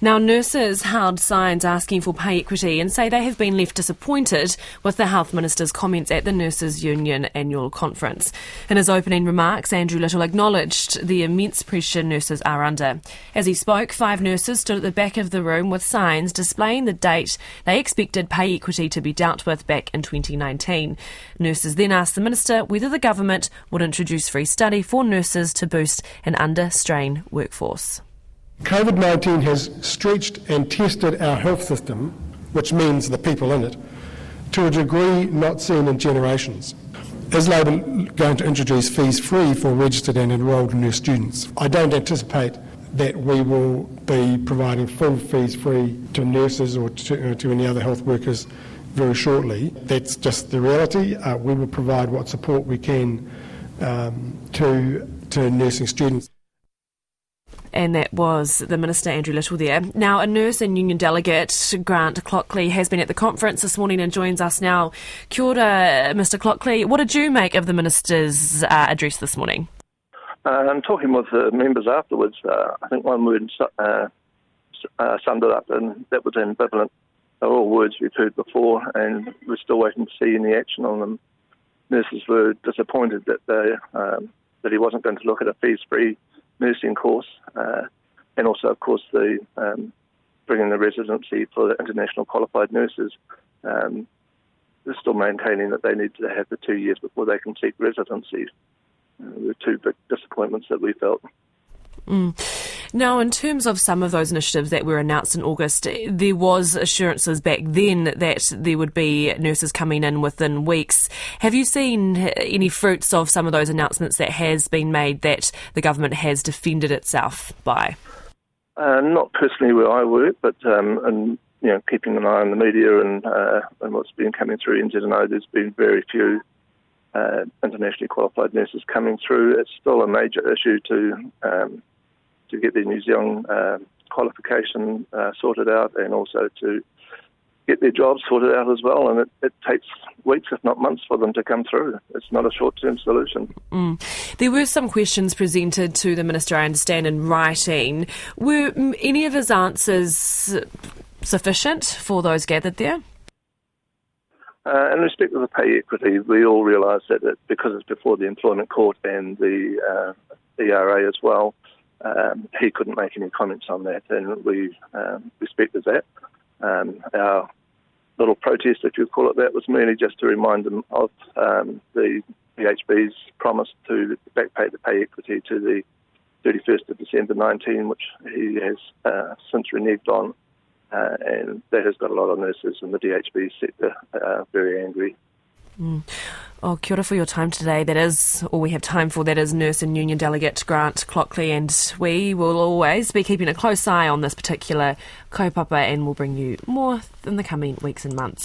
Now, nurses held signs asking for pay equity and say they have been left disappointed with the Health Minister's comments at the Nurses Union annual conference. In his opening remarks, Andrew Little acknowledged the immense pressure nurses are under. As he spoke, five nurses stood at the back of the room with signs displaying the date they expected pay equity to be dealt with back in 2019. Nurses then asked the Minister whether the government would introduce free study for nurses to boost an under strain workforce. COVID 19 has stretched and tested our health system, which means the people in it, to a degree not seen in generations. Is Labor going to introduce fees free for registered and enrolled nurse students? I don't anticipate that we will be providing full fees free to nurses or to, uh, to any other health workers very shortly. That's just the reality. Uh, we will provide what support we can um, to, to nursing students and that was the Minister Andrew Little there. Now, a nurse and union delegate, Grant Clockley, has been at the conference this morning and joins us now. Kia ora, Mr Clockley. What did you make of the Minister's uh, address this morning? Uh, I'm talking with the members afterwards. Uh, I think one word uh, uh, summed it up, and that was ambivalent. They're all words we've heard before, and we're still waiting to see any action on them. Nurses were disappointed that they, um, that he wasn't going to look at a fees-free nursing course, uh, and also, of course, the um, bringing the residency for the international qualified nurses. Um, they're still maintaining that they need to have the two years before they can seek residency. Uh, the two big disappointments that we felt. Mm. Now, in terms of some of those initiatives that were announced in August, there was assurances back then that there would be nurses coming in within weeks. Have you seen any fruits of some of those announcements that has been made that the government has defended itself by? Uh, not personally where I work, but um, and you know, keeping an eye on the media and uh, and what's been coming through NZNO, there's been very few uh, internationally qualified nurses coming through. It's still a major issue to um, to get their New Zealand uh, qualification uh, sorted out and also to get their jobs sorted out as well. And it, it, takes weeks, if not months, for them to come through. It's not a short term solution. Mm. There were some questions presented to the Minister, I understand, in writing. Were any of his answers sufficient for those gathered there? Uh, in respect of the pay equity, we all realise that it, because it's before the Employment Court and the uh, ERA as well, um, he couldn't make any comments on that, and we um, respected that. Um, our little protest, if you call it that, was merely just to remind them of um, the DHB's promise to backpay the pay equity to the 31st of December 19, which he has uh, since reneged on, uh, and that has got a lot of nurses in the DHB sector uh, very angry. Mm. Oh, kia ora for your time today. That is all we have time for. That is Nurse and Union Delegate Grant Clockley, and we will always be keeping a close eye on this particular kaupapa and we'll bring you more in the coming weeks and months.